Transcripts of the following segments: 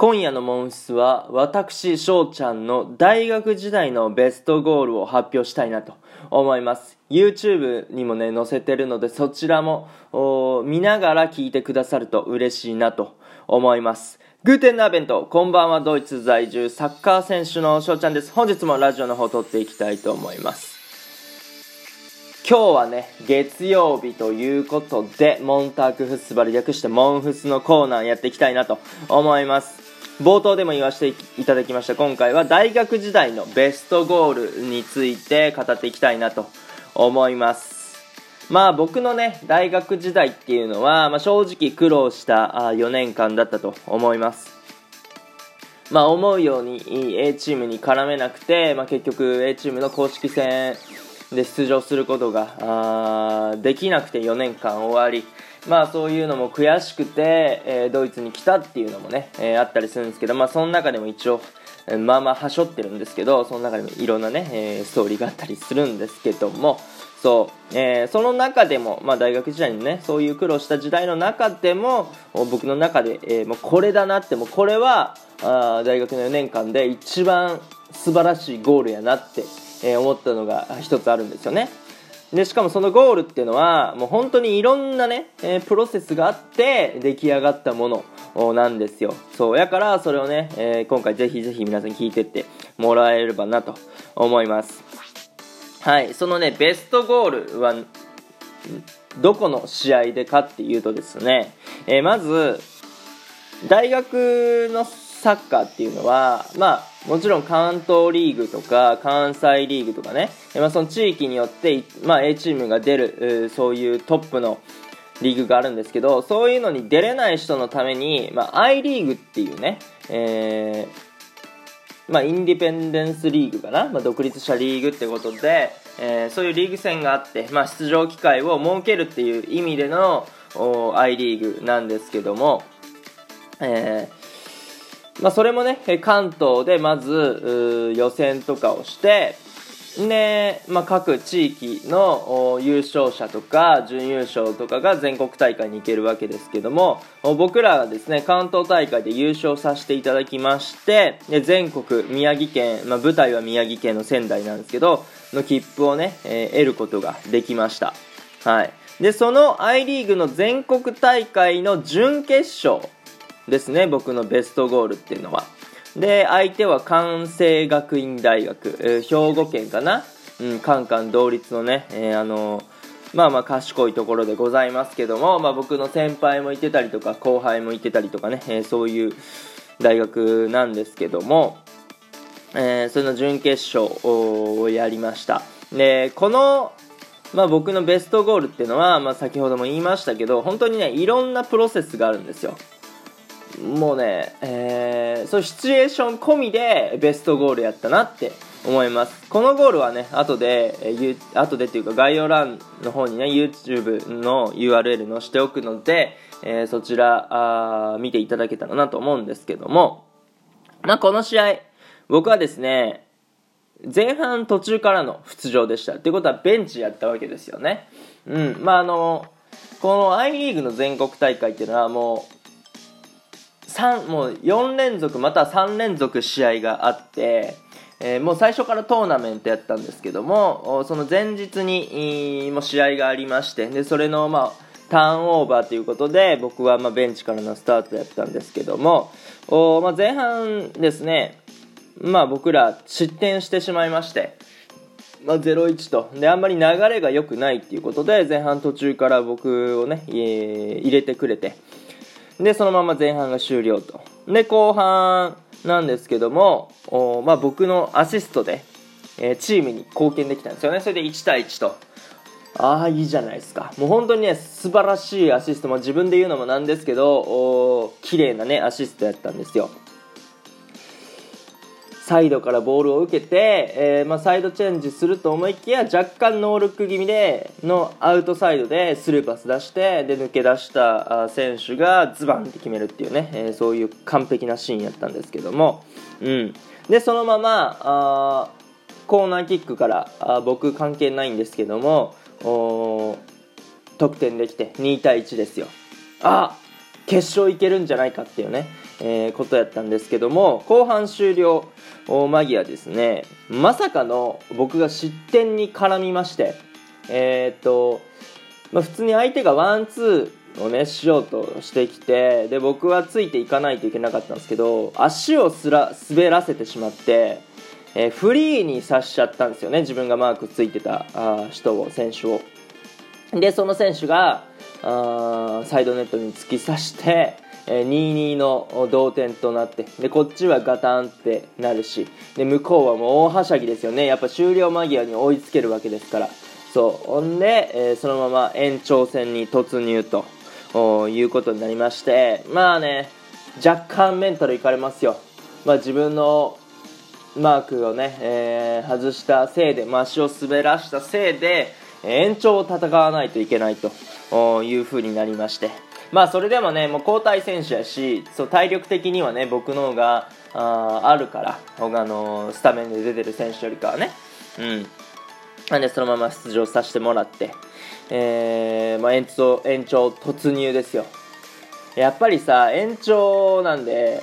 今夜のモンスは私翔ちゃんの大学時代のベストゴールを発表したいなと思います。YouTube にもね載せてるのでそちらも見ながら聞いてくださると嬉しいなと思います。グーテンナーベントこんばんはドイツ在住サッカー選手の翔ちゃんです。本日もラジオの方撮っていきたいと思います。今日はね月曜日ということでモンタークフッスバル略してモンフスのコーナーやっていきたいなと思います。冒頭でも言わせていただきました今回は大学時代のベストゴールについて語っていきたいなと思います。まあ僕のね大学時代っていうのは、まあ、正直苦労した4年間だったと思います。まあ思うように A チームに絡めなくて、まあ、結局 A チームの公式戦で出場することができなくて4年間終わり。まあそういうのも悔しくて、えー、ドイツに来たっていうのもね、えー、あったりするんですけど、まあその中でも一応、まあまあはしょってるんですけど、その中でもいろんなね、えー、ストーリーがあったりするんですけども、そう、えー、その中でも、まあ大学時代にね、そういう苦労した時代の中でも、僕の中で、えー、もうこれだなって、もうこれは、あ大学の4年間で一番素晴らしいゴールやなって、えー、思ったのが一つあるんですよね。でしかもそのゴールっていうのはもう本当にいろんなね、えー、プロセスがあって出来上がったものなんですよ。そうやからそれをね、えー、今回ぜひぜひ皆さん聞いてってもらえればなと思います。はいそのねベストゴールはどこの試合でかっていうとですね、えー、まず大学のサッカーっていうのはまあもちろん関東リーグとか関西リーグとかね、まあ、その地域によって、まあ、A チームが出るそういうトップのリーグがあるんですけどそういうのに出れない人のために、まあ、I リーグっていうね、えー、まあ、インディペンデンスリーグかな、まあ、独立したリーグってことで、えー、そういうリーグ戦があって、まあ、出場機会を設けるっていう意味での I リーグなんですけども、えーまあ、それもね関東でまず予選とかをしてで、まあ、各地域の優勝者とか準優勝とかが全国大会に行けるわけですけども僕らはですね関東大会で優勝させていただきましてで全国宮城県、まあ、舞台は宮城県の仙台なんですけどの切符をね、得ることができました。はい。でその I リーグの全国大会の準決勝ですね僕のベストゴールっていうのは。で相手は関西学院大学、えー、兵庫県かな、うん、カンカン同率のね、えー、あのー、まあまあ賢いところでございますけども、まあ、僕の先輩もいてたりとか後輩もいてたりとかね、え、そういう大学なんですけども、えー、その準決勝をやりました。でこのまあ、僕のベストゴールっていうのは、まあ、先ほども言いましたけど本当にねいろんなプロセスがあるんですよ。もうね、えー、そうシチュエーション込みでベストゴールやったなって思います。このゴールはね後で、えー、後でっていうか概要欄の方にね YouTube の URL 載しておくので、えー、そちらあ見ていただけたらなと思うんですけども、まあ、この試合僕はですね前半途中からの出場でした。っていうことはベンチやったわけですよね。うん。まああのこの I リーグの全国大会っていうのはもう3もう4連続または3連続試合があって、えー、もう最初からトーナメントやったんですけどもその前日にも試合がありましてでそれの、まあ、ターンオーバーということで僕はまベンチからのスタートやったんですけどもお、まあ、前半ですね、まあ、僕ら失点してしまいまして。まあ、0-1とであんまり流れが良くないっていうことで前半途中から僕をねえ入れてくれてでそのまま前半が終了と。で後半なんですけどもお、まあ、僕のアシストで、えー、チームに貢献できたんですよね。それで1対1と。ああいいじゃないですか。もう本当にね素晴らしいアシスト。も自分で言うのもなんですけどお綺麗なねアシストやったんですよ。サイドからボールを受けて、えー、まあ、サイドチェンジすると思いきや若干ノールック気味でのアウトサイドでスルーパス出してで抜け出した選手がズバンって決めるっていうね、えー、そういう完璧なシーンやったんですけども、うん、でそのままあコーナーキックからあ僕関係ないんですけども得点できて2対1ですよ。あ決勝いけるんじゃないかっていうね、えー、ことやったんですけども後半終了間際ですね。まさかの僕が失点に絡みましてえー、っと、まあ、普通に相手がワンツーをねしようとしてきてで僕はついていかないといけなかったんですけど足をすら滑らせてしまって、えー、フリーにさしちゃったんですよね自分がマークついてたあ人を選手を。でその選手があサイドネットに突き刺してえ2-2の同点となってでこっちはガタンってなるしで向こうはもう大はしゃぎですよね。やっぱ終了間際に追いつけるわけですから。そう。ほんで、えー、そのまま延長戦に突入ということになりまして。まあね若干メンタルいかれますよ、まあ、自分のマークをね、えー、外したせいで、まあ、足を滑らしたせいで延長を戦わないといけないというふうになりまして。まあそれでもねもう交代選手やしそう体力的にはね僕の方がああるから他のスタメンで出てる選手よりかはね。うん。なんでそのまま出場させてもらって、えーまあ、延長延長突入ですよ。やっぱりさ延長なんで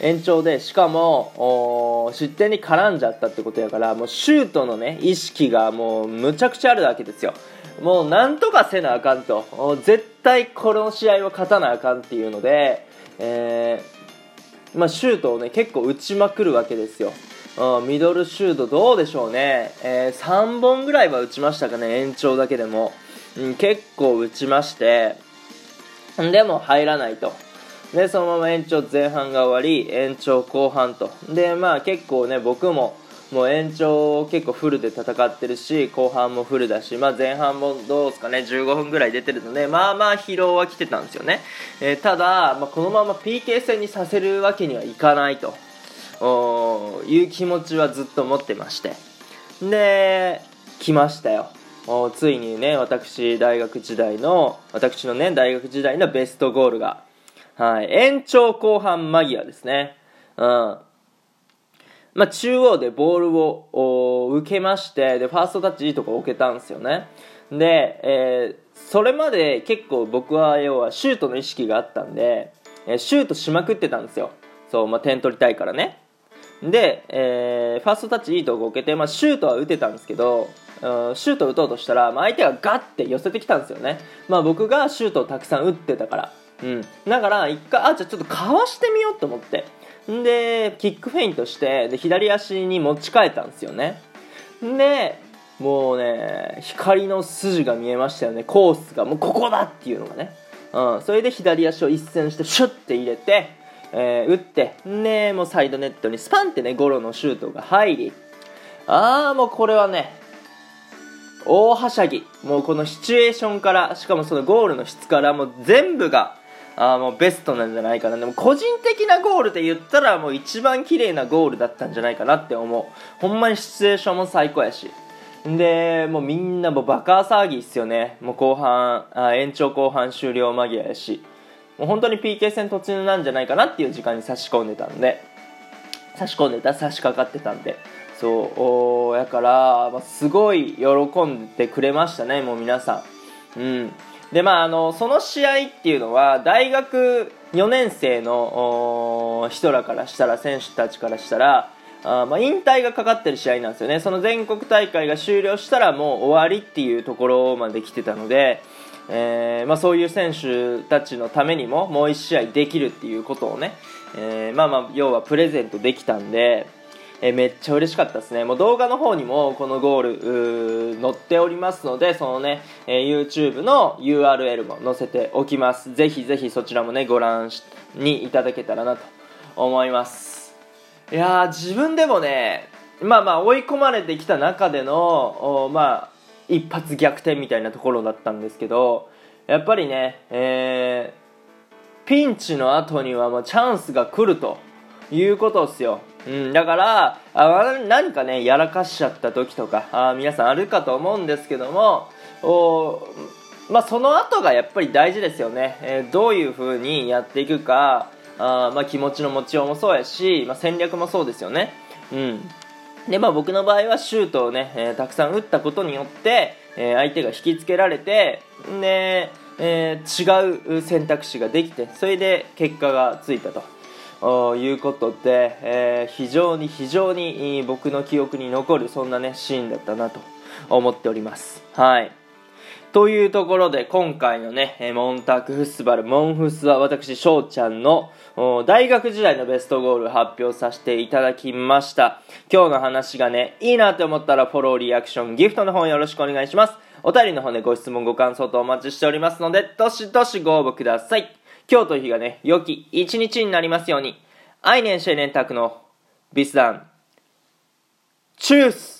延長でしかも失点に絡んじゃったってことやからもうシュートのね意識がもうむちゃくちゃあるわけですよ。もうなんとかせなあかんと。絶対この試合は勝たなあかんっていうので、えー、まあ、シュートをね結構打ちまくるわけですよ。ミドルシュートどうでしょうね、えー、3本ぐらいは打ちましたかね延長だけでも、うん、結構打ちまして。でも入らないと。でそのまま延長前半が終わり延長後半と。でまあ結構ね僕ももう延長結構フルで戦ってるし後半もフルだし、まあ、前半もどうですかね15分ぐらい出てるのでまあまあ疲労は来てたんですよね、えー、ただ、まあ、このまま PK 戦にさせるわけにはいかないと。いう気持ちはずっと持ってまして。で来ましたよ。ついにね私大学時代の私のね大学時代のベストゴールが、はい、延長後半間際ですね。うん。まあ、中央でボールを受けましてでファーストタッチいいとこ置けたんですよね。で、えー、それまで結構僕は要はシュートの意識があったんで、えー、シュートしまくってたんですよ。そう、まあ、点取りたいからね。で、えー、ファーストタッチいいとこ置けて、まあ、シュートは打てたんですけどシュート打とうとしたら、まあ、相手がガッて寄せてきたんですよね、まあ、僕がシュートをたくさん打ってたから、うん、だから一回あじゃあちょっとかわしてみようと思って。でキックフェイントしてで左足に持ち替えたんですよね。でもうね光の筋が見えましたよね。コースがもうここだっていうのがね、うん、それで左足を一閃してシュッて入れて、えー、打って。でもうサイドネットにスパンってねゴロのシュートが入り。ああもうこれはね大はしゃぎ。もうこのシチュエーションからしかもそのゴールの質からもう全部があもうベストなんじゃないかな。でも個人的なゴールで言ったらもう一番綺麗なゴールだったんじゃないかなって思う。ほんまにシチュエーションも最高やし。でもうみんなもうバカ騒ぎっすよね。もう後半あ延長後半終了間際やし。もう本当に PK 戦突入なんじゃないかなっていう時間に差し込んでたんで。差し込んでた差し掛かってたんで。そうやから、まあ、すごい喜んでくれましたねもう皆さん。うん。でまあ、あのその試合っていうのは大学4年生の人らからしたら選手たちからしたらあまあ、引退がかかってる試合なんですよね。その全国大会が終了したらもう終わりっていうところまで来てたので、えー、まあ、そういう選手たちのためにももう1試合できるっていうことをね、えー、まあまあ要はプレゼントできたんで、えめっちゃ嬉しかったですね。もう動画の方にもこのゴール載っておりますので、そのね、えー、YouTube の URL も載せておきます。ぜひぜひそちらもね、ご覧にいただけたらなと思います。いや、自分でもね、まあまあ追い込まれてきた中での、まあ、一発逆転みたいなところだったんですけど、やっぱりね、えー、ピンチの後にはまあチャンスが来るということですよ。うん、だからあ何かねやらかしちゃった時とかあ皆さんあるかと思うんですけどもお、まあ、その後がやっぱり大事ですよね、えー、どういう風にやっていくかあ、まあ、気持ちの持ちようもそうやし、まあ、戦略もそうですよね、うん。でまあ、僕の場合はシュートをね、えー、たくさん打ったことによって、えー、相手が引きつけられてで、え、違う選択肢ができてそれで結果がついたと。いうことで、えー、非常に非常に僕の記憶に残るそんなねシーンだったなと思っております。はい。というところで今回のねモンタクフスバルモンフスは私翔ちゃんの大学時代のベストゴール発表させていただきました。今日の話がねいいなと思ったらフォローリアクションギフトの方よろしくお願いします。お便りの方でご質問ご感想とお待ちしておりますのでどしどしご応募ください。今日という日がね、良き一日になりますように。愛年シェネンタクのビスダン。チュース